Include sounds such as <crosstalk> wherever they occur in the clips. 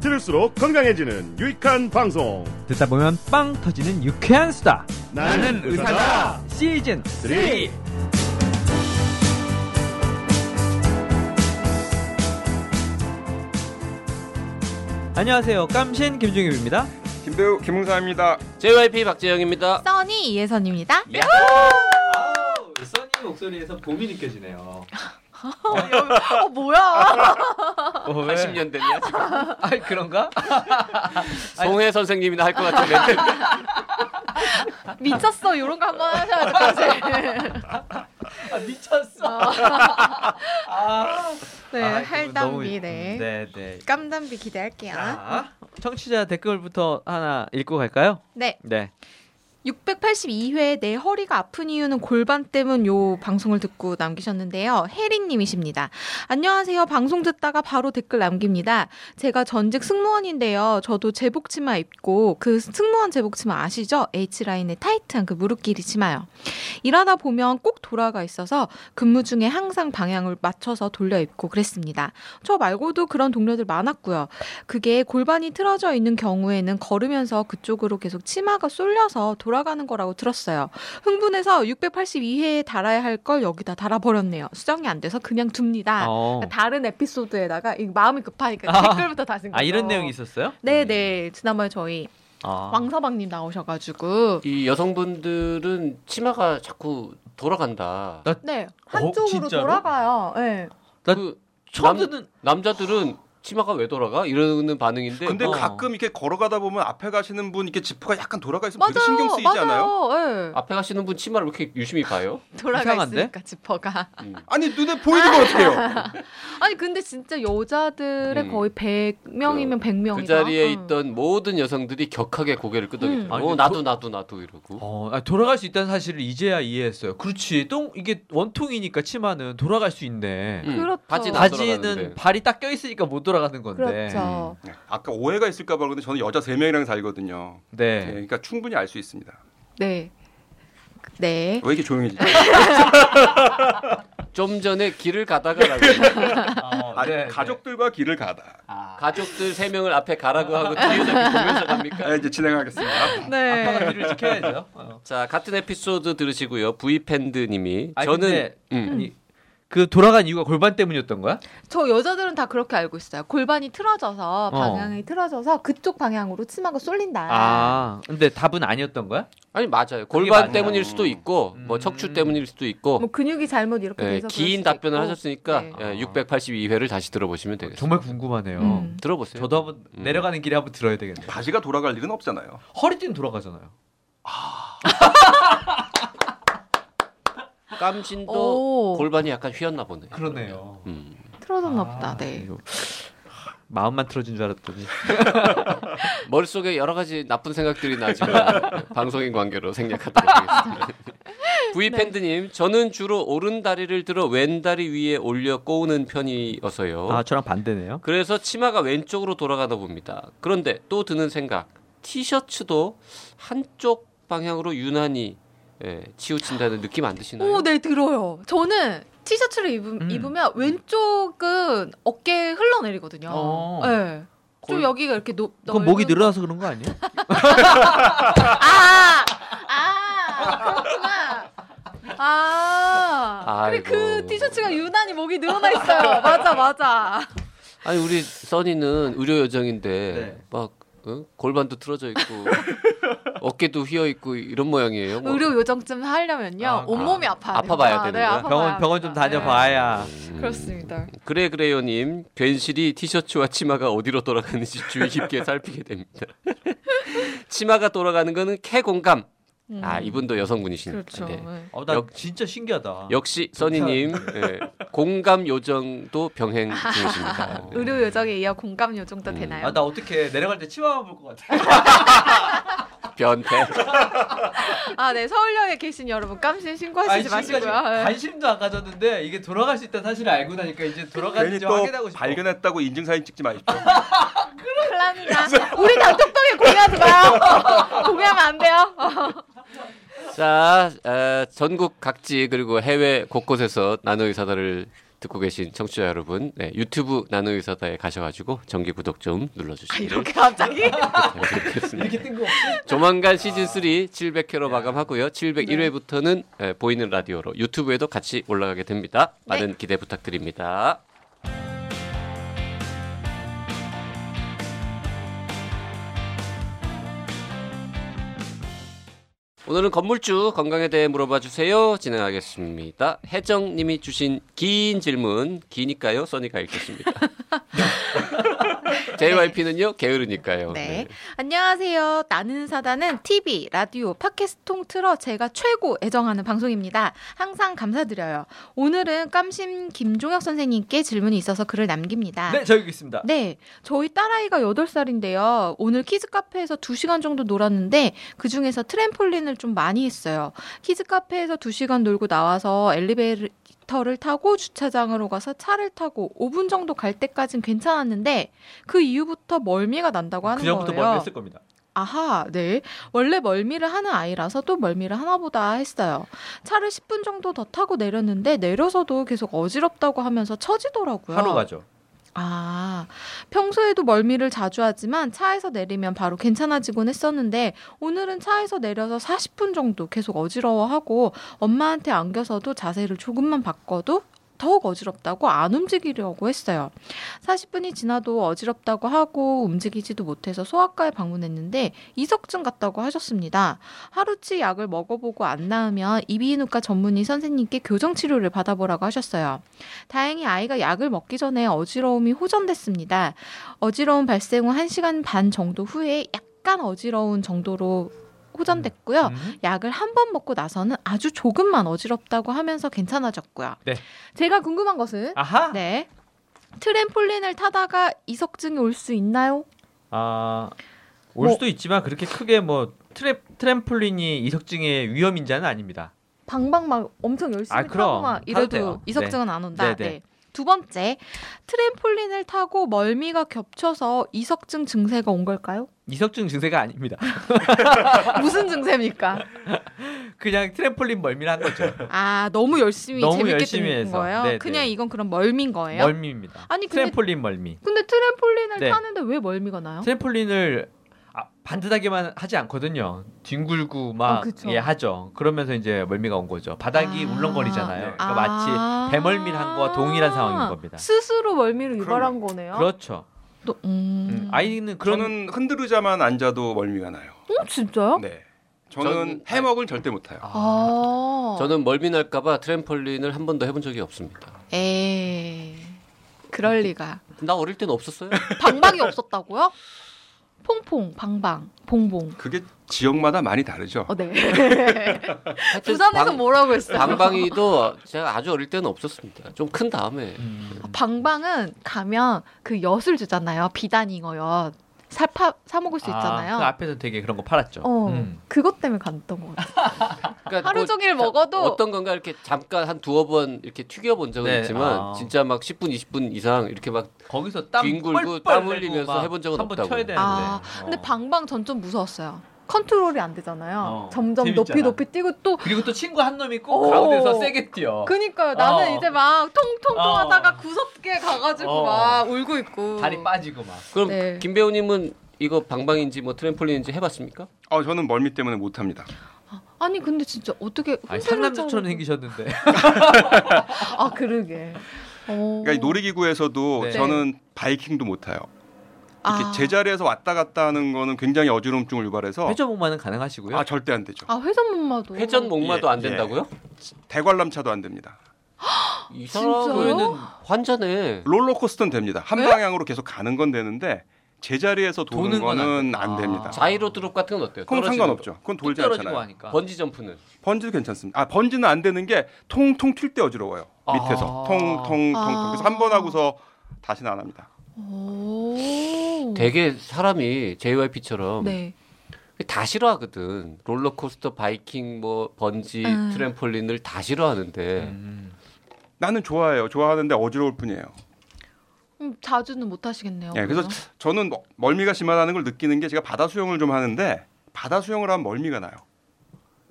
들을수록 건강해지는 유익한 방송 듣다 보면 빵 터지는 유쾌한 수다. 나는 의사다 시즌 3. 안녕하세요. 깜신 김중엽입니다. 김배우 김웅사입니다. JYP 박재영입니다. 써니 이혜선입니다. 아우, 써니 목소리에서 봄이 느껴지네요. 어 뭐야? <laughs> 어, 왜? 80년 됐냐 지금? <laughs> 아, 그런가? 송혜 선생님이나 할 것 같은 멘트. <laughs> 미쳤어 이런 거 한번 하셔야지. 아, 미쳤어. 아, 네, 아, 할담비 네. 네, 네. 깜담비 기대할게요. 자, 청취자 댓글부터 하나 읽고 갈까요? 네. 네. 682회 내 허리가 아픈 이유는 골반 때문 요 방송을 듣고 남기셨는데요. 혜린님이십니다. 안녕하세요. 방송 듣다가 바로 댓글 남깁니다. 제가 전직 승무원인데요. 저도 제복 치마 입고 그 승무원 제복 치마 아시죠? H라인의 타이트한 그 무릎 길이 치마요. 일하다 보면 꼭 돌아가 있어서 근무 중에 항상 방향을 맞춰서 돌려 입고 그랬습니다. 저 말고도 그런 동료들 많았고요. 그게 골반이 틀어져 있는 경우에는 걸으면서 그쪽으로 계속 치마가 쏠려서 돌아 가는 거라고 들었어요. 흥분해서 682회에 달아야 할 걸 여기다 달아버렸네요. 수정이 안 돼서 그냥 둡니다. 어. 그러니까 다른 에피소드에다가 이 마음이 급하니까 아. 댓글부터 다쓴 거죠. 아, 이런 내용이 있었어요? 네네. 지난번에 저희 아. 왕서방님 나오셔가지고 이 여성분들은 치마가 자꾸 돌아간다. 네 한쪽으로 진짜로? 돌아가요. 네. 나 그 처음 남- 듣는 남자들은 치마가 왜 돌아가? 이러는 반응인데 근데 어. 가끔 이렇게 걸어가다 보면 앞에 가시는 분 이렇게 지퍼가 약간 돌아가 있으면 되게 맞아요. 신경 쓰이지 않아요? 맞아요. 네. 앞에 가시는 분 치마를 왜 이렇게 유심히 봐요? <laughs> 돌아가 이상한데? 있으니까 지퍼가. 음. 아니 눈에 보이는 거 어떡해요? <laughs> 아니 근데 진짜 여자들의 음. 거의 100명이면 100명이다. 그 자리에 있던 모든 여성들이 격하게 고개를 끄덕이고 음. 아니, 어그 나도 도- 나도 나도 이러고 어, 아, 돌아갈 수 있다는 사실을 이제야 이해했어요. 그렇지. 똥 이게 원통이니까 치마는 돌아갈 수 있네. 음. 그렇죠. 바지는 안 바지는 돌아가는데. 발이 딱 껴 있으니까 못 돌아가는 건데. 그렇죠. 네. 아까 오해가 있을까 봐 그런데 저는 여자 세 명이랑 살거든요. 네, 네. 그러니까 충분히 알 수 있습니다. 네. 네. 왜 이렇게 조용해지죠? <laughs> 좀 전에 길을 가다가라고 어, <laughs> 아, 네, 가족들과 길을 가다. 아, 가족들 세 명을 앞에 가라고 하고 뒤에서 <laughs> 보면서 갑니까? 네, 이제 진행하겠습니다. 네. 아빠가 뒤를 지켜야죠. 어. 자 같은 에피소드 들으시고요. V팬드님이 아니, 저는 근데 음. 아니, 그 돌아간 이유가 골반 때문이었던 거야? 저 여자들은 다 그렇게 알고 있어요. 골반이 틀어져서 어. 방향이 틀어져서 그쪽 방향으로 치마가 쏠린다. 아, 근데 답은 아니었던 거야? 아니 맞아요. 골반. 때문일 수도 있고 뭐 음. 척추 때문일 수도 있고 뭐 근육이 잘못 이렇게 예, 돼서 긴 답변을 있고. 하셨으니까 네. 예, 682회를 다시 들어보시면 되겠습니다. 정말 궁금하네요. 음. 들어보세요. 저도 한번 음. 내려가는 길에 한번 들어야 되겠네. 바지가 돌아갈 일은 없잖아요. 허리띠는 돌아가잖아요. <laughs> 깜신도 오. 골반이 약간 휘었나 보네. 그러네요. 음. 틀어졌나 아, 보다. 네. 이거 마음만 틀어진 줄 알았더니. <laughs> 머릿속에 여러 가지 나쁜 생각들이 나지만 <laughs> 방송인 관계로 생략하도록 하겠습니다. <laughs> V팬드님, 저는 주로 오른 다리를 들어 왼 다리 위에 올려 꼬우는 편이어서요. 아, 저랑 반대네요. 그래서 치마가 왼쪽으로 돌아가다 봅니다. 그런데 또 드는 생각, 티셔츠도 한쪽 방향으로 유난히 예, 치우친다는 느낌 안 드시나요? 오, 네 들어요. 저는 티셔츠를 입으, 음. 입으면 왼쪽은 어깨에 흘러내리거든요. 어. 네. 좀 골- 여기가 이렇게 높. 그건 목이 늘어나서 그런 거 아니에요? <laughs> 아, 아, 그렇구나. 아, 그 아이고. 티셔츠가 유난히 목이 늘어나 있어요. 맞아, 맞아. 아니 우리 써니는 의료 여정인데 네. 막 어? 골반도 틀어져 있고 <laughs> 어깨도 휘어 있고 이런 모양이에요. 뭐. 의료 요정쯤 하려면요 아, 온몸이 아파야 아파봐야. 되는 거야? 아파봐야 병원 병원 좀. 다녀봐야. 음. 네, 그렇습니다. 그래 그래요님 괜시리 티셔츠와 치마가 어디로 돌아가는지 주의 깊게 <laughs> 살피게 됩니다. <laughs> 치마가 돌아가는 거는 캐공감. 음. 아 이분도 여성분이시니까. 그렇죠. 네. 네. 어, 나 역- 진짜 신기하다. 역시 써니님 예, <laughs> 공감 요정도 병행 중이십니다. 네. 의료 요정에 이어 공감 요정도 음. 되나요? 아, 나 어떻게 내려갈 때 치마 볼것 같아. 변태. <laughs> 아, 네. 서울역에 계신 여러분 깜신 신고하시지 마시고요. 예. 관심도 안 가졌는데 이게 돌아갈 수 있다는 사실을 알고 나니까 이제 돌아가는지 확인하고 싶어. 발견했다고 인증 사진 찍지 마십시오. 그러니까 <laughs> 우리 단톡방에 공유하지 마요. <laughs> 공유하면 안 돼요. 자, 에, 전국 각지 그리고 해외 곳곳에서 나노 의사들을 듣고 계신 청취자 여러분, 네, 유튜브 나노의사다에 가셔가지고 정기 구독 좀 아, 눌러주시기를 이렇게 갑자기? 부탁드리겠습니다. 조만간 시즌 3 700회로 마감하고요. 701회부터는 보이는 라디오로 유튜브에도 같이 올라가게 됩니다. 많은 기대 부탁드립니다. 오늘은 건물주 건강에 대해 물어봐 주세요. 진행하겠습니다. 혜정님이 주신 긴 질문 기니까요, 써니가 읽겠습니다. <laughs> JYP는요 게으르니까요. 네. 안녕하세요. 나는 의사다는 TV, 라디오, 팟캐스트 통 틀어 제가 최고 애정하는 방송입니다. 항상 감사드려요. 오늘은 깜신 김종엽 선생님께 질문이 있어서 글을 남깁니다. 네, 저기 있습니다. 네, 저희 딸아이가 8살인데요. 오늘 키즈 카페에서 2시간 정도 놀았는데 그 중에서 트램폴린을 좀 많이 했어요. 키즈 카페에서 2시간 놀고 나와서 엘리베이터를 타고 주차장으로 가서 차를 타고 5분 정도 갈 때까진 괜찮았는데 그 이후부터 멀미가 난다고 하는 그 전부터 거예요. 멀미했을 겁니다. 아하, 네. 원래 멀미를 하는 아이라서 또 멀미를 하나보다 했어요. 차를 10분 정도 더 타고 내렸는데 내려서도 계속 어지럽다고 하면서 처지더라고요. 하루 가죠. 아, 평소에도 멀미를 자주 하지만 차에서 내리면 바로 괜찮아지곤 했었는데 오늘은 차에서 내려서 40분 정도 계속 어지러워하고 엄마한테 안겨서도 자세를 조금만 바꿔도 더욱 어지럽다고 안 움직이려고 했어요. 40분이 지나도 어지럽다고 하고 움직이지도 못해서 소아과에 방문했는데 이석증 같다고 하셨습니다. 하루치 약을 먹어보고 안 나으면 이비인후과 전문의 선생님께 교정 치료를 받아보라고 하셨어요. 다행히 아이가 약을 먹기 전에 어지러움이 호전됐습니다. 어지러움 발생 후 1시간 반 정도 후에 약간 어지러운 정도로 호전됐고요. 음. 약을 한 번 먹고 나서는 아주 조금만 어지럽다고 하면서 괜찮아졌고요. 네. 제가 궁금한 것은 아하. 네. 트램폴린을 타다가 이석증이 올 수 있나요? 아, 올 뭐- 수도 있지만 그렇게 크게 뭐 트램 트램폴린이 이석증의 위험 인자는 아닙니다. 방방 막 엄청 열심히 아. 타고 막 이래도. 이석증은 안 온다. 네, 네. 네. 두 번째, 트램폴린을 타고 멀미가 겹쳐서 이석증 증세가 온 걸까요? 이석증 증세가 아닙니다. <laughs> 무슨 증세입니까? 그냥 트램폴린 멀미를 한 거죠. 아, 너무 열심히 너무 재밌게 열심히 해서. 거예요. 네, 그냥 네. 이건 그럼 멀미인 거예요? 멀미입니다. 아니 근데 트램폴린 멀미. 근데 트램폴린을 네. 타는데 왜 멀미가 나요? 트램폴린을 아, 반듯하게만 하지 않거든요. 뒹굴고 막 어. 예, 하죠. 그러면서 이제 멀미가 온 거죠. 바닥이 아. 울렁거리잖아요. 그러니까 아. 마치 배멀미를 한 거와 동일한 상황인 겁니다. 스스로 멀미를 유발한 거네요. 그렇죠. 또, 음. 음, 아이는 그런 저는 흔들의자만 앉아도 멀미가 나요. 어, 진짜요? 네. 저는 전- 해먹을 절대 못 타요. 아. 저는 멀미 날까봐 트램폴린을 한 번도 해본 적이 없습니다. 에이. 그럴 리가. 나 어릴 때는 없었어요. 방방이 없었다고요? 퐁퐁, 방방, 봉봉. 그게 지역마다 많이 다르죠. 어, 네. <laughs> 부산에서 방- 뭐라고 했어요? 방방이도 제가 아주 어릴 때는 없었습니다. 좀 큰 다음에 음, 방방은 가면 그 엿을 주잖아요. 비단잉어 엿. 살파 사 먹을 수 있잖아요. 아, 그 앞에서 되게 그런 거 팔았죠. 어, 음. 그것 때문에 갔던 것 같아요. <laughs> 그러니까 하루 뭐 종일 자- 먹어도 어떤 건가 이렇게 잠깐 한 두어 번 이렇게 튀겨 본 적은 네, 있지만 아. 진짜 막 10분 20분 이상 이렇게 막 거기서 땀 뒹굴고 뻘뻘 땀 흘리면서 막 해본 적은 한번 없다고. 쳐야 되는데. 아, 근데 어. 방방 전 좀 무서웠어요. 컨트롤이 안 되잖아요. 어, 점점 재밌잖아. 높이 높이 뛰고 또 그리고 또 친구 한 놈이 꼭 오. 가운데서 세게 뛰어. 그니까요. 나는 어. 이제 막 통통통 어. 하다가 구석게 가가지고 어. 막 울고 있고. 다리 빠지고 막. 그럼 네. 김 배우님은 이거 방방인지 뭐 트램폴린인지 해봤습니까? 어, 저는 멀미 때문에 못 합니다. 아니 근데 진짜 어떻게 상남자처럼 생기셨는데. <laughs> 아 그러게. 어. 그러니까 이 놀이기구에서도 네. 저는 바이킹도 못 타요. 이렇게 아. 제자리에서 왔다 갔다 하는 거는 굉장히 어지럼증을 유발해서 회전 목마는 가능하시고요. 아 절대 안 되죠. 아 회전 목마도. 회전 목마도 예, 안 된다고요? 대관람차도 안 됩니다. <gasps> 이? 사람은 환자네. 롤러코스터는 됩니다. 한 네? 방향으로 계속 가는 건 되는데 제자리에서 도는, 도는 건안 거는 된다. 안 됩니다. 아. 자이로 드롭 같은 건 어때요? 그건 상관없죠. 그건 뚝 돌지 않잖아요. 번지 점프는 번지도 괜찮습니다. 아 번지는 안 되는 게 통통 튈 때 어지러워요. 아. 밑에서 통통통 아. 그래서 한 번 하고서 다시는 안 합니다. 오. 되게 사람이 JYP처럼 네. 다 싫어하거든. 롤러코스터, 바이킹, 뭐 번지, 음. 트램폴린을 다 싫어하는데 음. 나는 좋아해요. 좋아하는데 어지러울 뿐이에요. 음, 자주는 못 하시겠네요. 예, 그래서? 저는 뭐- 멀미가 심하다는 걸 느끼는 게 제가 바다 수영을 좀 하는데 바다 수영을 하면 멀미가 나요.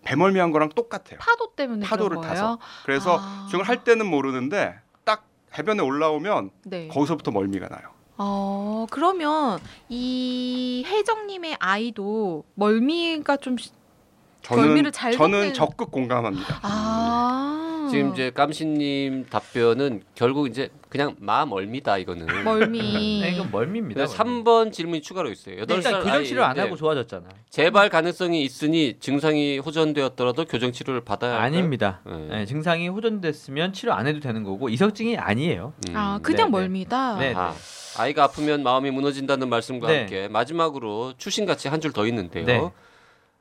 배멀미한 거랑 똑같아요. 파도 때문에 파도를 그런 거예요? 타서. 그래서 아. 수영을 할 때는 모르는데 딱 해변에 올라오면 네. 거기서부터 멀미가 나요. 어, 그러면 이 혜정님의 아이도 멀미가 좀 시- 저는 멀미를 잘 저는 적극 공감합니다. 아. 지금 이제 깜신님 답변은 결국 이제 그냥 마음 얼미다 이거는. <laughs> 멀미. 네, 이건 멀미입니다. 그래서 3번 질문이 추가로 있어요. 여덟 일단 살 교정 치료 안 하고 좋아졌잖아. 재발 가능성이 있으니 증상이 호전되었더라도 교정 치료를 받아야 할까요? 아닙니다. 네. 네, 증상이 호전됐으면 치료 안 해도 되는 거고 이석증이 아니에요. 음. 아, 그냥 네, 멀미다. 네. 아하. 아이가 아프면 마음이 무너진다는 말씀과 네. 함께 마지막으로 추신같이 한 줄 더 있는데요.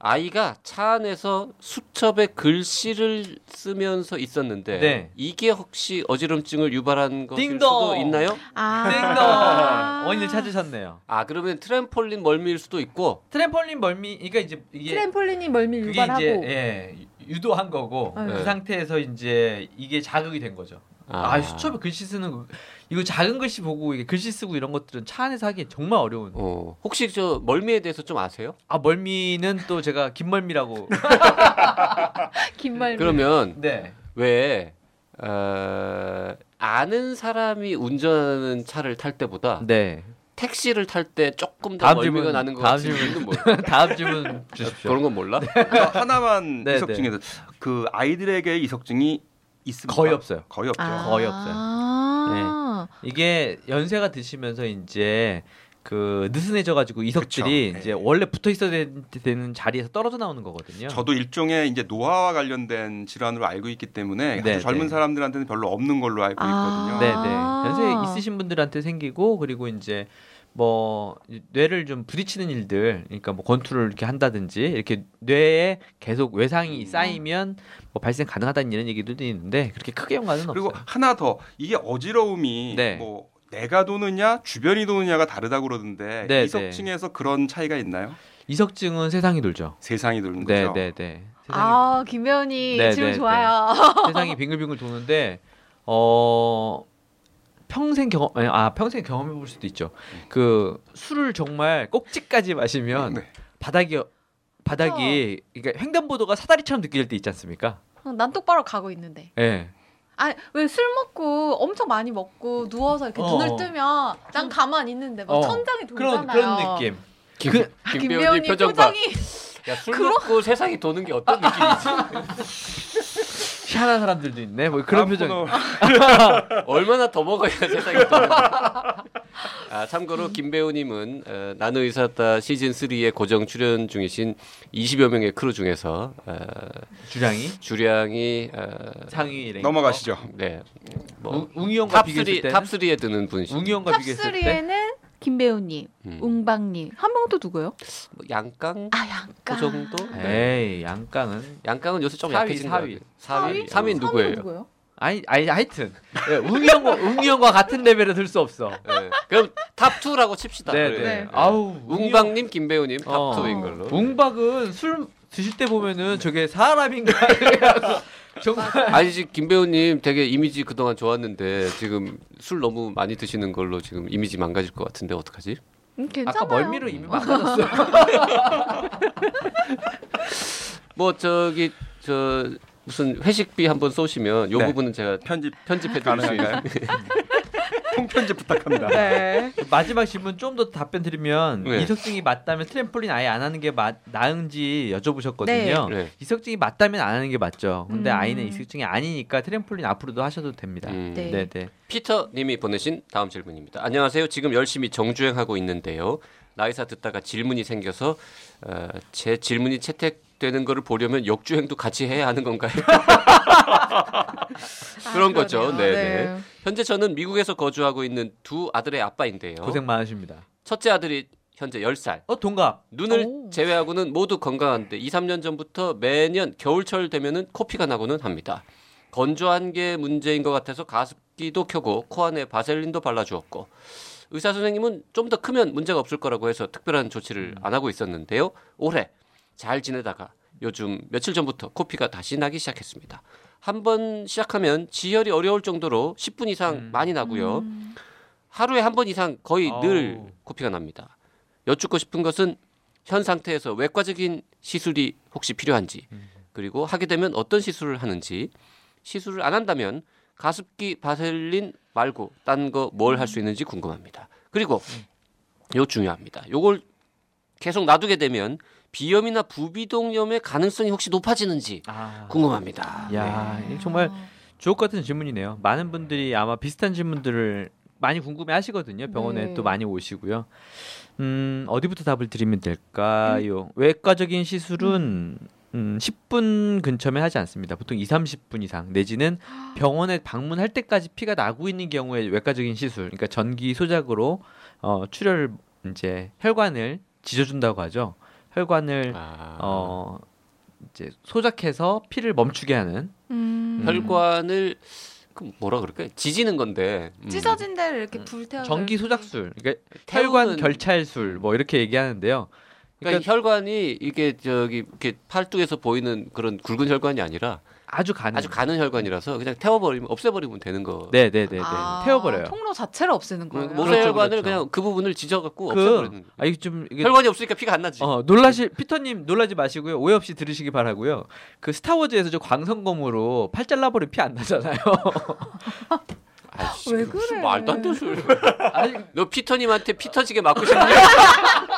네. 아이가 차 안에서 수첩에 글씨를 쓰면서 있었는데 네. 이게 혹시 어지럼증을 유발한 것일 띵동! 수도 있나요? 아. 띵동 원인을 <laughs> 찾으셨네요. 아 그러면 트램폴린 멀미일 수도 있고 트램폴린 멀미, 그러니까 이제 이게 트램폴린이 멀미 그게 유발하고. 이제 예, 유도한 거고 네. 그 상태에서 이제 이게 자극이 된 거죠. 아, 수첩에 글씨 쓰는 거 이거 작은 글씨 보고 이게 글씨 쓰고 이런 것들은 차 안에서 하기 정말 어려운. 어, 혹시 저 멀미에 대해서 좀 아세요? 아 멀미는 또 제가 김멀미라고. <laughs> 긴 멀미. 그러면 네. 왜 어, 아는 사람이 운전하는 차를 탈 때보다 네. 택시를 탈 때 조금 더 다음 멀미가 질문, 나는 것 다음 같은 질문. 뭐예요? <laughs> 다음 질문 주십시오. 그런 건 몰라? 그러니까 하나만 네, 이석증에서 그 아이들에게 이석증이 있습니까? 거의 없어요. 거의 없죠. 아. 거의 없어요. 이게 연세가 드시면서 이제 그 느슨해져 가지고 이석질이 그쵸. 이제 네. 원래 붙어 있어야 되- 되는 자리에서 떨어져 나오는 거거든요. 저도 일종의 이제 노화와 관련된 질환으로 알고 있기 때문에 네, 아주 젊은 네. 사람들한테는 별로 없는 걸로 알고 아. 있거든요. 네, 네. 연세 있으신 분들한테 생기고 그리고 이제 뭐 뇌를 좀 부딪히는 일들, 그러니까 뭐 권투를 이렇게 한다든지 이렇게 뇌에 계속 외상이 쌓이면 뭐 발생 가능하다는 이런 얘기들도 있는데 그렇게 크게 연관은 그리고 없어요. 하나 더 이게 어지러움이 네. 뭐 내가 도느냐 주변이 도느냐가 다르다고 그러던데 네, 이석증에서 그런 차이가 있나요? 이석증은 세상이 돌죠. 세상이 도는 네, 거죠. 네, 네. 아, 김배원이 네, 질문 네, 좋아요. 세상이 <laughs> 빙글빙글 도는데 어 평생 경험 아니, 아 평생 경험해 볼 수도 있죠. 그 술을 정말 꼭지까지 마시면 네. 바닥이 바닥이 그러니까 횡단보도가 사다리처럼 느껴질 때 있지 않습니까? 어, 난 똑바로 가고 있는데. 예. 아, 왜 술 먹고 엄청 많이 먹고 누워서 이렇게 어. 눈을 뜨면 난 가만 있는데 막 어. 천장이 그런 돌잖아요. 그런 느낌. 김, 그- 김배우님 김배우님 표정 봐. 표정이 야, 술 먹고 세상이 도는 게 어떤 느낌이지? <laughs> 희한한 사람들도 있네. 뭐 그런 표정. <laughs> 얼마나 더 먹어야 세상이 <laughs> 아, 참고로 김배우님은 어, 나는 의사다 시즌 3의 고정 출연 중이신 20여 명의 크루 중에서 어, 주량이 주량이 어, 상위 랭. 넘어가시죠. 네, 뭐 웅이 형과 top 3 비교했을 때 top 3에 드는 분이신 웅이 형과 비교했을 때 top 3에는 김배우님, 음. 웅박님, 한 명 또 누구요? 뭐 양강 아, 약간. 그 정도? 네. 에이 양강은 양강은 요새 좀 사위, 약해진 사위. 거 사위? 사위? 3위 누구예요? 누구예요? 아니 아니 하여튼 예, 웅이 형과 웅이 형과 같은 레벨에 들 수 없어. 네. 그럼 top 2라고 칩시다. 네. 네. 네. 아우 웅이 형- 웅박님, 김배우님 top 어. 2인 걸로. 웅박은 술 드실 때 보면은 저게 사람인가 <laughs> 정말 아니 지금 김 배우님 되게 이미지 그동안 좋았는데 지금 술 너무 많이 드시는 걸로 지금 이미지 망가질 것 같은데 어떡하지? 음, 괜찮아요. 아까 멀미로 이미 <laughs> 망가졌어요. 뭐 저기 저 무슨 회식비 한번 쏘시면 요 네. 부분은 제가 편집 편집해 드릴 수? 있어요. 통편집 부탁합니다. 네. 마지막 질문 좀 더 답변 드리면 네. 이석증이 맞다면 트램폴린 아예 안 하는 게 맞, 나은지 여쭤보셨거든요. 네. 이석증이 맞다면 안 하는 게 맞죠. 근데 음. 아이는 이석증이 아니니까 트램폴린 앞으로도 하셔도 됩니다. 음. 네. 네, 네. 피터 님이 보내신 다음 질문입니다. 안녕하세요. 지금 열심히 정주행하고 있는데요. 나이사 듣다가 질문이 생겨서 어, 제 질문이 채택 되는 거를 보려면 역주행도 같이 해야 하는 건가요? <laughs> 그런 거죠. 아, 그러네요. 네, 현재 저는 미국에서 거주하고 있는 두 아들의 아빠인데요. 고생 많으십니다. 첫째 아들이 현재 10살. 어 동갑. 눈을 오. 제외하고는 모두 건강한데 2, 3년 전부터 매년 겨울철 되면은 코피가 나고는 합니다. 건조한 게 문제인 것 같아서 가습기도 켜고 코 안에 바셀린도 발라주었고 의사 선생님은 좀 더 크면 문제가 없을 거라고 해서 특별한 조치를 안 하고 있었는데요. 올해 잘 지내다가 요즘 며칠 전부터 코피가 다시 나기 시작했습니다. 한 번 시작하면 지혈이 어려울 정도로 10분 이상 음. 많이 나고요. 음. 하루에 한 번 이상 거의 늘 아우. 코피가 납니다. 여쭙고 싶은 것은 현 상태에서 외과적인 시술이 혹시 필요한지, 그리고 하게 되면 어떤 시술을 하는지 시술을 안 한다면 가습기 바셀린 말고 딴 거 뭘 할 수 있는지 궁금합니다. 그리고 요 중요합니다. 요걸 계속 놔두게 되면 비염이나 부비동염의 가능성이 혹시 높아지는지 아, 궁금합니다. 야, 이거 정말 주옥 같은 질문이네요. 많은 분들이 아마 비슷한 질문들을 많이 궁금해 하시거든요. 병원에 네. 또 많이 오시고요. 음, 어디부터 답을 드리면 될까요? 외과적인 시술은 음, 10분 근처면 하지 않습니다. 보통 2, 30분 이상 내지는 병원에 방문할 때까지 피가 나고 있는 경우에 외과적인 시술, 그러니까 전기 소작으로 어, 출혈 이제 혈관을 지져준다고 하죠. 혈관을 아, 어 이제 소작해서 피를 멈추게 하는 음. 혈관을 그 뭐라 그럴까요? 지지는 건데 음. 찢어진 데를 이렇게 음. 불태워 전기 소작술, 그러니까 혈관 결찰술 뭐 이렇게 얘기하는데요. 그러니까 그러니까 혈관이 이게 저기 이렇게 팔뚝에서 보이는 그런 굵은 혈관이 아니라 아주 가는 아주 가는 혈관이라서 그냥 태워버리면 없애버리면 되는 거. 네, 네, 네, 네. 아, 태워버려요. 통로 자체를 없애는 거예요. 모세 그렇죠, 혈관을 그렇죠. 그냥 그 부분을 지져갖고 그 없애버리는. 아 이게 좀 이게 혈관이 없으니까 피가 안 나지. 어 놀라실 피터님 놀라지 마시고요 오해 없이 들으시기 바라고요. 그 스타워즈에서 저 광선검으로 팔 잘라버리면 피 안 나잖아요. <laughs> 아이씨, 왜 그래? 말도 안 되는 소리. <laughs> 아니 너 피터님한테 피 터지게 맞고 싶냐? <laughs>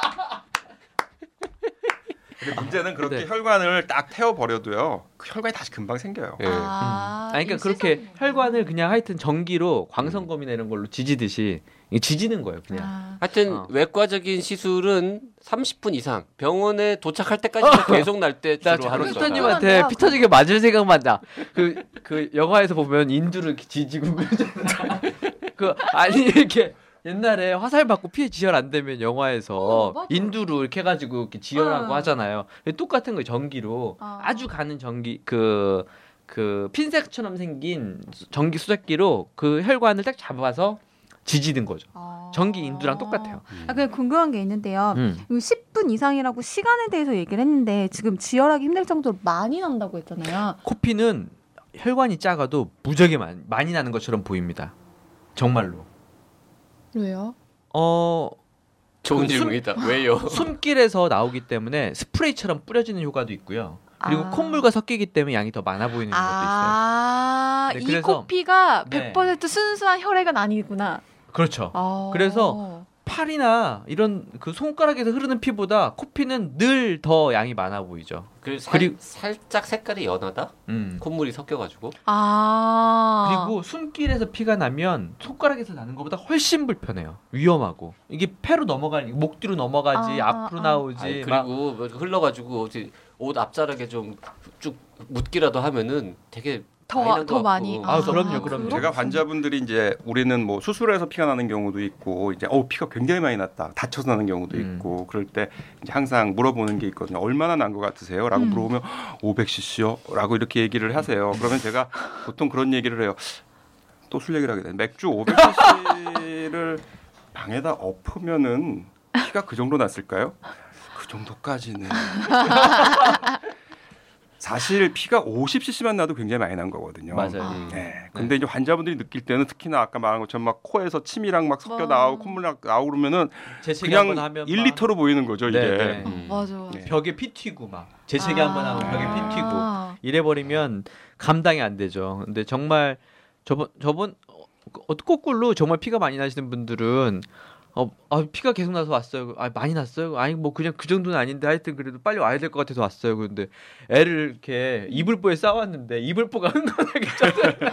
근데 문제는 그렇게 네. 혈관을 딱 태워 버려도요. 그 혈관이 다시 금방 생겨요. 예. 아, 아니 그러니까 그렇게 시선이- 혈관을 그냥 하여튼 전기로 광선검이나 이런 걸로 지지듯이 지지는 거예요 그냥. 아, 하여튼 어. 외과적인 시술은 30분 이상 병원에 도착할 때까지 계속 날때나 주로 하는 거다. 피터님한테 그거야. 피터지게 맞을 생각만 나. 그, 그 영화에서 보면 인두를 지지고 그러잖아. <laughs> 그 아니 이렇게 옛날에 화살 맞고 피해 지혈 안 되면 영화에서 어. 인두로 이렇게 해가지고 이렇게 지혈하고 어. 하잖아요. 똑같은 거 전기로 아. 아주 가는 전기 그. 그 핀셋처럼 생긴 전기 수작기로 그 혈관을 딱 잡아서 지지는 거죠. 아. 전기 인두랑 똑같아요. 아, 그냥 궁금한 게 있는데요. 음. 이거 10분 이상이라고 시간에 대해서 얘기를 했는데 지금 지혈하기 힘들 정도로 많이 난다고 했잖아요. 코피는 혈관이 작아도 무지하게 많이, 많이 나는 것처럼 보입니다. 정말로. 왜요? 어 좋은 그 질문이다. 왜요? <laughs> 숨길에서 나오기 때문에 스프레이처럼 뿌려지는 효과도 있고요. 그리고 아. 콧물과 섞이기 때문에 양이 더 많아 보이는 것도 있어요. 아, 네, 이 그래서- 코피가 네. 100% 순수한 혈액은 아니구나. 그렇죠. 아. 그래서 팔이나 이런 그 손가락에서 흐르는 피보다 코피는 늘 더 양이 많아 보이죠. 그 살, 그리고- 살짝 색깔이 연하다. 음. 콧물이 섞여가지고. 아. 그리고 숨길에서 피가 나면 손가락에서 나는 것보다 훨씬 불편해요. 위험하고 이게 폐로 넘어가니 목 뒤로 넘어가지 아, 앞으로 아, 나오지. 아니, 막 그리고 뭐 흘러가지고 어디 옷 앞자락에 좀 쭉 묻기라도 하면은 되게 더- 많이 더. 많이. 아, 그럼요, 그럼요. 제가 환자분들이 이제 우리는 뭐 수술해서 피가 나는 경우도 있고 이제 어 피가 굉장히 많이 났다 다쳐서 나는 경우도 음. 있고 그럴 때 이제 항상 물어보는 게 있거든요 얼마나 난 것 같으세요?라고 음. 물어보면 500cc요?라고 이렇게 얘기를 하세요 그러면 제가 보통 그런 얘기를 해요 또 술 얘기를 하게 돼 맥주 500cc를 방에다 엎으면은 피가 그 정도 났을까요? 그 정도까지는 <laughs> 사실 피가 50cc만 나도 굉장히 많이 난 거거든요. 맞아요. 아. 음. 네. 근데 이제 환자분들이 느낄 때는 특히나 아까 말한 것처럼 막 코에서 침이랑 막 섞여 와. 나오고 콧물 막 나오고 그러면은 재채기 그냥 한번 하면 1리터로 보이는 거죠, 이게. 네, 네. 음. 맞아. 네. 벽에 피 튀고 막 재채기 한번 하면 벽에 피 튀고 아. 이래 버리면 감당이 안 되죠. 근데 정말 저번 저번 어, 거꾸로 정말 피가 많이 나시는 분들은 어, 아, 피가 계속 나서 왔어요. 아, 많이 났어요. 아니 뭐 그냥 그 정도는 아닌데 하여튼 그래도 빨리 와야 될 것 같아서 왔어요. 근데 애를 이렇게 이불보에 싸웠는데 이불보가 <laughs> 흥건하게 쪘어요.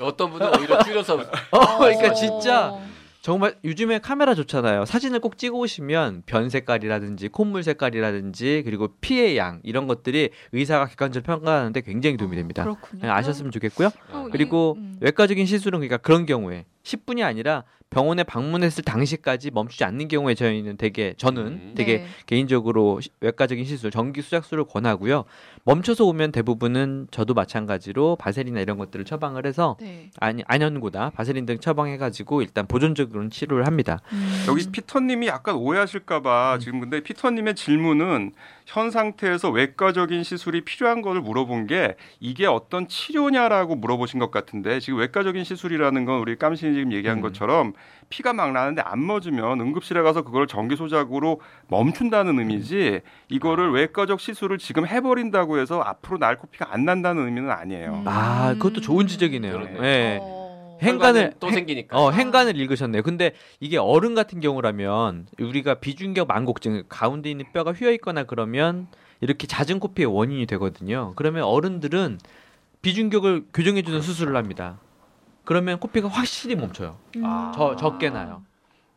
어떤 분은 오히려 줄여서 <laughs> 어, 그러니까 어. 진짜 정말 요즘에 카메라 좋잖아요. 사진을 꼭 찍어 오시면 변 색깔이라든지 콧물 색깔이라든지 그리고 피의 양 이런 것들이 의사가 객관적으로 평가하는데 굉장히 도움이 됩니다. 그렇군요. 그냥 아셨으면 좋겠고요. 어, 그리고 이- 음. 외과적인 시술은 그러니까 그런 경우에 10분이 아니라 병원에 방문했을 당시까지 멈추지 않는 경우에 저희는 되게 저는 음. 되게 네. 개인적으로 시- 외과적인 시술, 전기 수작술을 권하고요. 멈춰서 오면 대부분은 저도 마찬가지로 바셀이나 이런 것들을 처방을 해서 네. 아니 안연고나 바셀린 등 처방해가지고 일단 보존적으로는 치료를 합니다. 음. 여기 피터님이 약간 오해하실까봐 음. 지금 근데 피터님의 질문은 현 상태에서 외과적인 시술이 필요한 것을 물어본 게 이게 어떤 치료냐라고 물어보신 것 같은데 지금 외과적인 시술이라는 건 우리 깜신이 지금 얘기한 음. 것처럼 피가 막 나는데 안 멎으면 응급실에 가서 그걸 전기 소작으로 멈춘다는 의미지 이거를 외과적 시술을 지금 해버린다고 해서 앞으로 날 코피가 안 난다는 의미는 아니에요. 아, 그것도 좋은 지적이네요. 그러네요. 예. 어. 행간을 또 행- 생기니까. 어, 행간을 읽으셨네요. 근데 이게 어른 같은 경우라면 우리가 비중격 만곡증 가운데 있는 뼈가 휘어 있거나 그러면 이렇게 잦은 코피의 원인이 되거든요. 그러면 어른들은 비중격을 교정해 주는 수술을 합니다. 그러면 코피가 확실히 멈춰요. 음. 아. 저 적게 나요.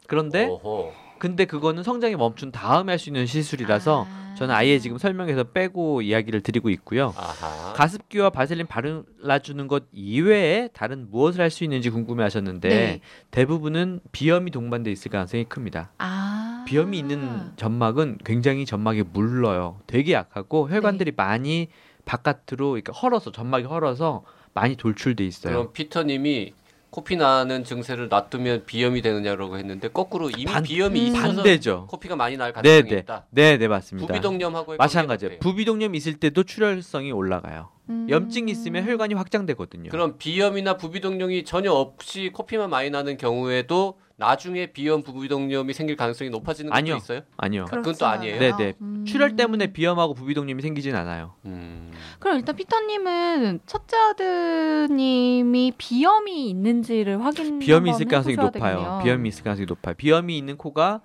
그런데 오호. 근데 그거는 성장이 멈춘 다음에 할 수 있는 시술이라서 아. 저는 아예 지금 설명해서 빼고 이야기를 드리고 있고요. 아하. 가습기와 바셀린 발라주는 것 이외에 다른 무엇을 할 수 있는지 궁금해하셨는데 네. 대부분은 비염이 동반돼 있을 가능성이 큽니다. 아. 비염이 있는 점막은 굉장히 점막이 물러요. 되게 약하고 혈관들이 많이 바깥으로 그러니까 헐어서 점막이 헐어서 많이 돌출돼 있어요. 그럼 피터님이 코피 나는 증세를 놔두면 비염이 되느냐라고 했는데 거꾸로 이미 반- 비염이 음. 있어서 반대죠. 코피가 많이 날 네, 가능성이 네, 있다. 네, 네 맞습니다. 부비동염하고 마찬가지예요. 부비동염 있을 때도 출혈성이 올라가요. 음. 염증이 있으면 혈관이 확장되거든요. 그럼 비염이나 부비동염이 전혀 없이 코피만 많이 나는 경우에도 나중에 비염 부비동염이 생길 가능성이 높아지는 것도 아니요. 있어요? 아니요. 그건 그렇진 또 아니에요? 않아요. 네, 네. 음. 출혈 때문에 비염하고 부비동염이 생기진 않아요. 음. 그럼 일단 피터님은 첫째 아드님이 비염이 있는지를 확인 <laughs> 비염이 있을 가능성이 높아요. 되겠네요. 비염이 있을 가능성이 높아요. 비염이 있는 코가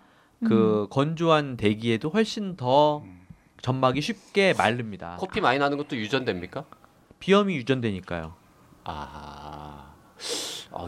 그 건조한 대기에도 훨씬 더 점막이 쉽게 마릅니다. 코피 많이 나는 것도 유전됩니까? 비염이 유전되니까요. 아, 아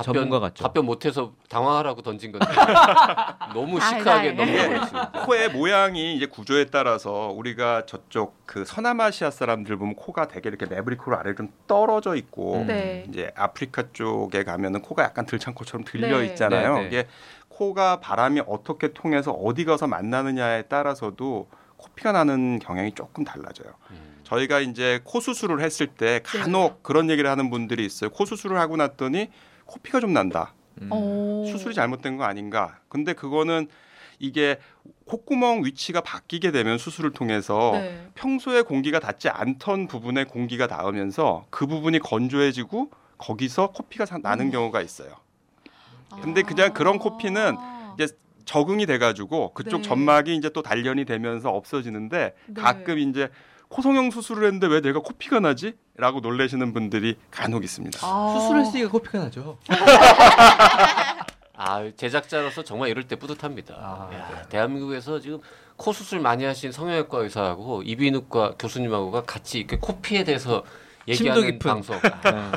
이- 전문가 같죠. 답변 못해서 당황하라고 던진 건데 <laughs> 너무 아, 시크하게 네. 넘겨버리시네. 코의 모양이 이제 구조에 따라서 우리가 저쪽 그 서남아시아 사람들 보면 코가 되게 이렇게 매브리코로 아래로 좀 떨어져 있고 음. 네. 이제 아프리카 쪽에 가면은 코가 약간 들창코처럼 들려 네. 있잖아요. 네, 네. 이게 코가 바람이 어떻게 통해서 어디 가서 만나느냐에 따라서도 코피가 나는 경향이 조금 달라져요. 음. 저희가 이제 코 수술을 했을 때 간혹 그런 얘기를 하는 분들이 있어요. 코 수술을 하고 났더니 코피가 좀 난다. 음. 어. 수술이 잘못된 거 아닌가? 근데 그거는 이게 콧구멍 위치가 바뀌게 되면 수술을 통해서 네. 평소에 공기가 닿지 않던 부분에 공기가 닿으면서 그 부분이 건조해지고 거기서 코피가 사- 나는 음. 경우가 있어요. 근데 그냥 그런 코피는 아. 이제 적응이 돼가지고 그쪽 네. 점막이 이제 또 단련이 되면서 없어지는데 네. 가끔 이제 코성형 수술을 했는데 왜 내가 코피가 나지? 라고 놀라시는 분들이 간혹 있습니다. 아. 수술했으니까 코피가 나죠. <laughs> 아 제작자로서 정말 이럴 때 뿌듯합니다. 아, 야, 대한민국에서 지금 코 수술 많이 하신 성형외과 의사하고 이비인후과 교수님하고가 같이 이렇게 코피에 대해서 얘기하는 깊은. 방송. 네.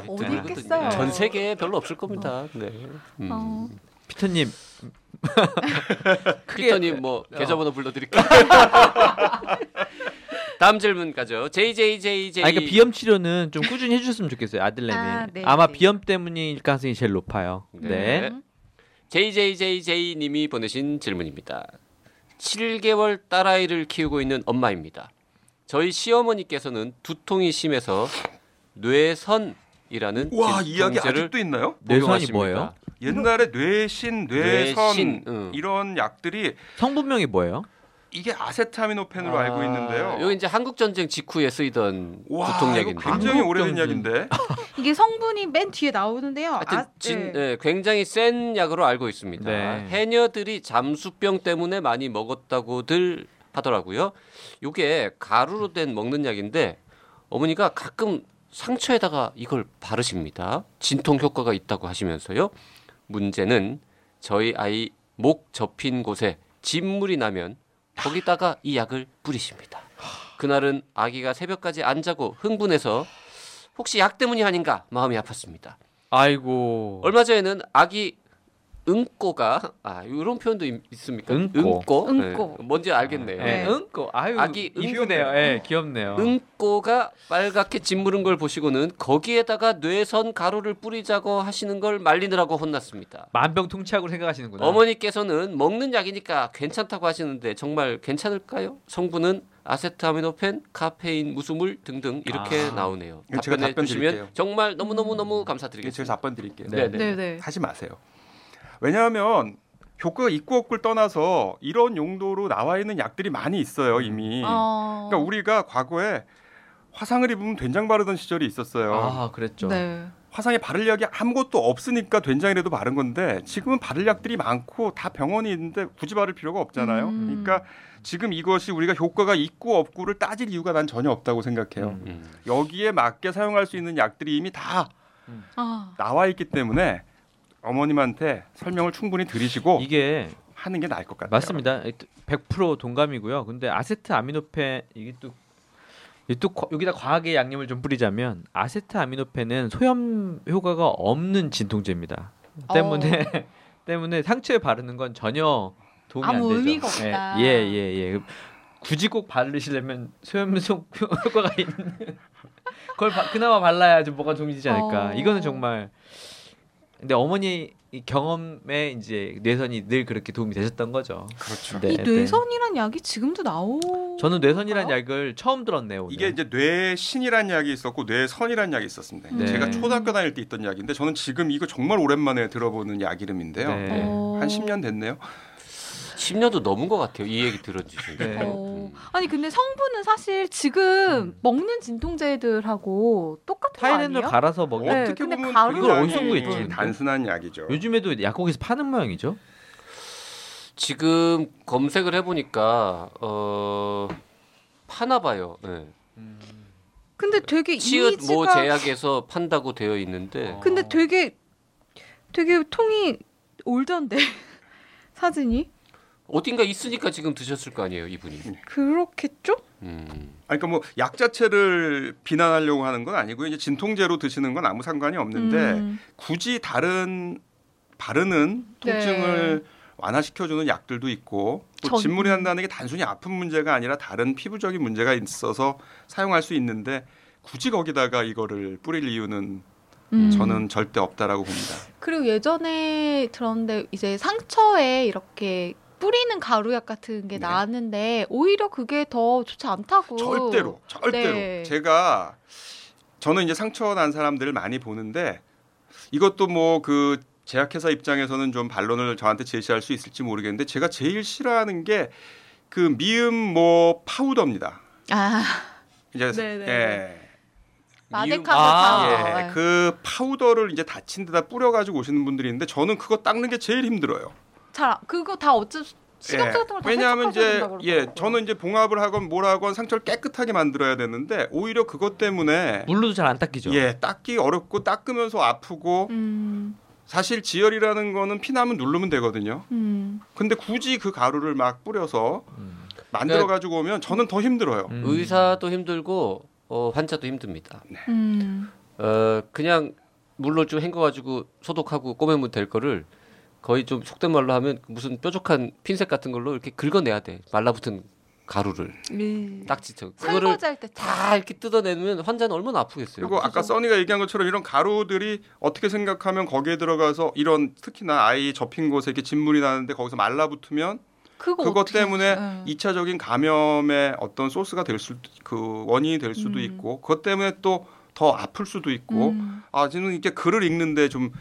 어디 드물거든요. 있겠어요. 전 세계에 별로 없을 겁니다. 네. 음. 어. 피터님 <laughs> 피터님 뭐 계좌번호 불러드릴게요. <laughs> 다음 질문 가죠. JJJJ. 아니, 그러니까 비염 치료는 좀 꾸준히 해주셨으면 좋겠어요 아들내미. 아, 네, 아마 네. 비염 때문일 가능성이 제일 높아요. 네. 네. JJJJ 님이 보내신 질문입니다. 7개월 딸아이를 키우고 있는 엄마입니다. 저희 시어머니께서는 두통이 심해서 뇌선이라는 와, 이 이야기 아직도 있나요? 뇌선이. 뭐예요? 옛날에 뇌신, 뇌선 뇌신, 응. 이런 약들이 성분명이 뭐예요? 이게 아세타미노펜으로 아, 알고 있는데요. 여기 이제 한국 전쟁 직후에 쓰이던 와, 두통약인데. 굉장히 오래된. 약인데. <laughs> 이게 성분이 맨 뒤에 나오는데요. 하여튼 아, 진, 네. 예, 굉장히 센 약으로 알고 있습니다. 네. 해녀들이 잠수병 때문에 많이 먹었다고들 하더라고요. 이게 가루로 된 먹는 약인데 어머니가 가끔 상처에다가 이걸 바르십니다. 진통 효과가 있다고 하시면서요. 문제는 저희 아이 목 접힌 곳에 진물이 나면 거기다가 이 약을 뿌리십니다. 그날은 아기가 새벽까지 안 자고 흥분해서 혹시 약 때문이 아닌가 마음이 아팠습니다. 아이고. 얼마 전에는 아기 응꼬가 아 이런 표현도 있- 있습니까? 응꼬. 응꼬. 네, 뭔지 알겠네요. 네. 응꼬. 아유. 아기 이쁘네요. 예, 귀엽네요. 응꼬가 빨갛게 짓무른 걸 보시고는 거기에다가 뇌선 가루를 뿌리자고 하시는 걸 말리느라고 혼났습니다. 만병통치약으로 생각하시는구나. 어머니께서는 먹는 약이니까 괜찮다고 하시는데 정말 괜찮을까요? 성분은 아세트아미노펜, 카페인, 무수물 등등 이렇게 아. 나오네요. 답변해 답변 주시면 드릴게요. 정말 너무 너무 너무 이게 제가 감사드리겠습니다. 답변 드릴게요. 네, 네. 네, 네. 하지 마세요. 왜냐하면 효과가 있고 없고를 떠나서 이런 용도로 나와 있는 약들이 많이 있어요 이미. 어. 그러니까 우리가 과거에 화상을 입으면 된장 바르던 시절이 있었어요. 아, 그랬죠. 네. 화상에 바를 약이 아무것도 없으니까 된장이라도 바른 건데 지금은 바를 약들이 많고 다 병원이 있는데 굳이 바를 필요가 없잖아요. 음. 그러니까 지금 이것이 우리가 효과가 있고 없고를 따질 이유가 난 전혀 없다고 생각해요. 음. 음. 여기에 맞게 사용할 수 있는 약들이 이미 다 아, 나와 있기 때문에 어머님한테 설명을 충분히 들으시고 이게 하는 게 나을 것 같아요. 맞습니다. 100% 동감이고요. 근데 아세트 아미노펜 이게 또 이게 또 과- 여기다 과하게 양념을 좀 뿌리자면 아세트 아미노펜은 소염 효과가 없는 진통제입니다. 때문에 <laughs> 때문에 상처에 바르는 건 전혀 도움이 안 아무 되죠. 의미가 없다. 예, 예, 예, 예. 굳이 꼭 바르시려면 소염 속 <laughs> 효과가 있는 그걸 바- 그나마 발라야 좀 뭐가 도움이 되지 않을까. 어. 이거는 정말 근데 어머니 이 경험에 이제 뇌선이 늘 그렇게 도움이 되셨던 거죠. 그렇죠. 네, 이 네. 뇌선이란 약이 지금도 나오. 저는 뇌선이라는 그런가요? 약을 처음 들었네요. 오늘. 이게 이제 뇌신이라는 약이 있었고 뇌선이라는 약이 있었습니다. 네. 제가 초등학교 다닐 때 있던 약인데 저는 지금 이거 정말 오랜만에 들어보는 약 이름인데요. 네. 어. 한 10년 됐네요. 10년도 넘은 것 같아요. 이 얘기 들어주신 게. 네. 어. 아니 근데 성분은 사실 지금 먹는 진통제들하고 똑같은 거 타이레놀 아니에요? 갈아서 먹이. 네, 어떻게 근데 보면 가루를 이걸 굉장히 어디서 구했지, 근데? 단순한 약이죠. 요즘에도 약국에서 파는 모양이죠. 지금 검색을 해보니까 어 파나 봐요. 네. 근데 되게 치읓 모 이미지가 제약에서 판다고 되어 있는데 근데 되게 되게 통이 올던데 <laughs> 사진이 어딘가 있으니까 지금 드셨을 거 아니에요, 이분이. 그렇겠죠? 음. 아니, 그러니까 뭐 약 자체를 비난하려고 하는 건 아니고요. 이제 진통제로 드시는 건 아무 상관이 없는데 음. 굳이 다른 바르는 통증을 완화시켜주는 약들도 있고 또 전- 진물이 난다는 게 단순히 아픈 문제가 아니라 다른 피부적인 문제가 있어서 사용할 수 있는데 굳이 거기다가 이거를 뿌릴 이유는 음. 저는 절대 없다라고 봅니다. 그리고 예전에 들었는데 이제 상처에 이렇게 뿌리는 가루약 같은 게 네. 나왔는데 오히려 그게 더 좋지 않다고. 절대로 절대로 네. 제가 저는 이제 상처 난 사람들을 많이 보는데 이것도 뭐 그 제약회사 입장에서는 좀 반론을 저한테 제시할 수 있을지 모르겠는데 제가 제일 싫어하는 게 그 미음 뭐 파우더입니다. 아 이제 네네. 예. 마데카솔 아, 파우더. 예, 그 파우더를 이제 다친 데다 뿌려가지고 오시는 분들이 있는데 저는 그거 닦는 게 제일 힘들어요. 잘 그거 다 어째. 같은 걸다 왜냐하면 이제 예. 저는 이제 봉합을 하건 뭘 하건 상처를 깨끗하게 만들어야 되는데 오히려 그것 때문에 물로도 잘 안 닦이죠. 예, 닦기 어렵고 닦으면서 아프고 음, 사실 지혈이라는 거는 피나면 누르면 되거든요. 음. 근데 굳이 그 가루를 막 뿌려서 음. 만들어 가지고 오면 저는 더 힘들어요. 음. 의사도 힘들고 어, 환자도 힘듭니다. 음. 어, 그냥 물로 좀 헹궈 가지고 소독하고 꼬매면 될 거를 거의 좀 속된 말로 하면 무슨 뾰족한 핀셋 같은 걸로 이렇게 긁어내야 돼. 말라붙은 가루를 음. 딱지쳐. 그거를 설거지 할때 다 이렇게 뜯어내면 환자는 얼마나 아프겠어요. 그리고 아까 써니가 얘기한 것처럼 이런 가루들이 어떻게 생각하면 거기에 들어가서 이런 특히나 아이 접힌 곳에 이렇게 진물이 나는데 거기서 말라붙으면 그거 그것 때문에 응. 이차적인 감염의 어떤 소스가 될 수, 그 원인이 될 수도 음. 있고 그것 때문에 또 더 아플 수도 있고 음. 아 저는 이렇게 글을 읽는데 좀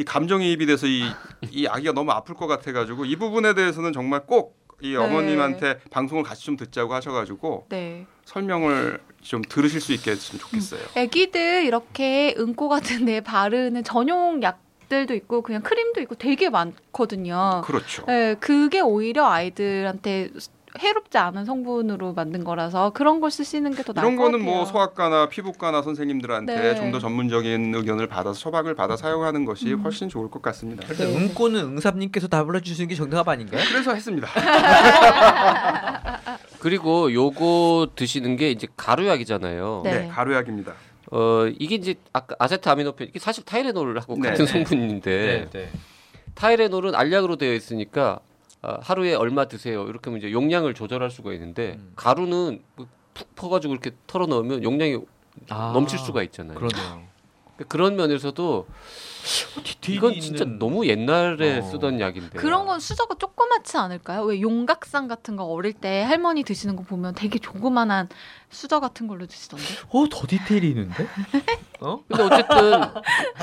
이 감정이입이 돼서 이, 이 아기가 너무 아플 것 같아가지고 이 부분에 대해서는 정말 꼭이 네. 어머님한테 방송을 같이 좀 듣자고 하셔가지고 네. 설명을 좀 들으실 수 있게 했으면 좋겠어요. 애기들 이렇게 응고 같은 데 바르는 전용 약 들도 있고 그냥 크림도 있고 되게 많거든요. 그렇죠. 네, 그게 오히려 아이들한테 해롭지 않은 성분으로 만든 거라서 그런 걸 쓰시는 게 더 나을 이런 것 거는 같아요. 뭐 소아과나 피부과나 선생님들한테 네. 좀더 전문적인 의견을 받아서 처방을 받아 사용하는 것이 음. 훨씬 좋을 것 같습니다. 근데 네. 응꼬는 응삽님께서 답을 해주시는 게 정답 아닌가요? 그래서 했습니다. <laughs> 그리고 요거 드시는 게 이제 가루약이잖아요. 네. 네, 가루약입니다. 어 이게 이제 아까 아세트아미노펜 이게 사실 타이레놀하고 네. 같은 네. 성분인데 네. 타이레놀은 알약으로 되어 있으니까 아, 하루에 얼마 드세요 이렇게 하면 이제 용량을 조절할 수가 있는데 음. 가루는 뭐푹 퍼가지고 이렇게 털어 넣으면 용량이 아, 넘칠 수가 있잖아요. 그러네요. 그런 면에서도 이 이건 진짜 있는- 너무 옛날에 어. 쓰던 약인데 그런 건 수저가 조그맣지 않을까요? 왜 용각산 같은 거 어릴 때 할머니 드시는 거 보면 되게 조그만한 수저 같은 걸로 드시던데. 어, 더 디테일이 있는데? <laughs> 어? 근데 어쨌든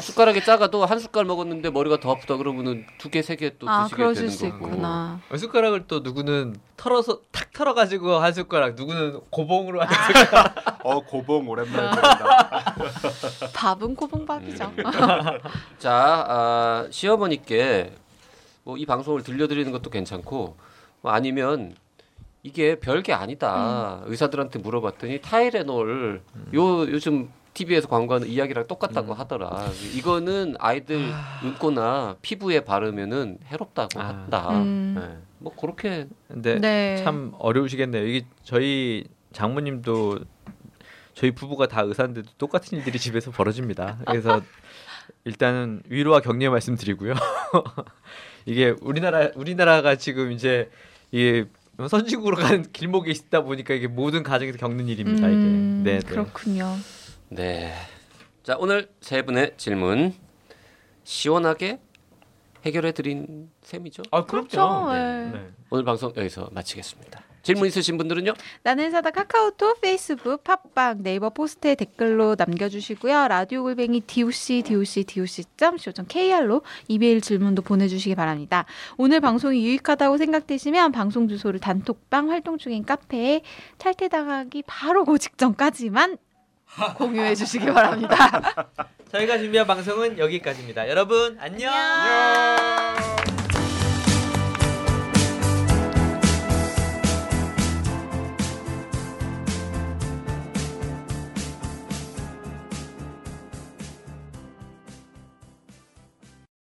숟가락이 작아도 한 숟갈 먹었는데 머리가 더 아프다 그러면은 두 개 세 개또 아, 드시게 그러실 되는 수 거고. 있구나. 숟가락을 또 누구는 털어서 탁 털어 가지고 한 숟가락, 누구는 고봉으로 한 아. 숟가락. <laughs> 어 고봉 오랜만에 <laughs> 들린다. 밥은 고봉밥이죠. 자, 아, 시어머니께 뭐 이 방송을 들려드리는 것도 괜찮고 뭐 아니면 이게 별게 아니다. 의사들한테 물어봤더니 타이레놀 요 요즘 TV에서 광고하는 이야기랑 똑같다고 하더라. 이거는 아이들 눈코나 피부에 바르면은 해롭다고 아. 한다. 음. 네. 뭐 그렇게 근데 네. 참 어려우시겠네요. 이게 저희 장모님도 저희 부부가 다 의사인데도 똑같은 일들이 집에서 벌어집니다. 그래서 <laughs> 일단은 위로와 격려 말씀드리고요. <laughs> 이게 우리나라 우리나라가 지금 이제 이 선진국으로 가는 길목에 있다 보니까 이게 모든 가정에서 겪는 일입니다. 음, 이게 네, 네. 그렇군요. 네. 자, 오늘 세 분의 질문 시원하게 해결해 드린 셈이죠. 아 그렇죠. 네. 오늘 방송 여기서 마치겠습니다. 질문 있으신 분들은요? 나는 사다 카카오톡, 페이스북, 팟빵, 네이버 포스트에 댓글로 남겨주시고요. 라디오 골뱅이 doc doc doc.co.kr로 이메일 질문도 보내주시기 바랍니다. 오늘 방송이 유익하다고 생각되시면 방송 주소를 단톡방 활동 중인 카페에 탈퇴당하기 바로 그 직전까지만 공유해 주시기 바랍니다. <laughs> 저희가 준비한 방송은 여기까지입니다. 여러분 안녕. 안녕.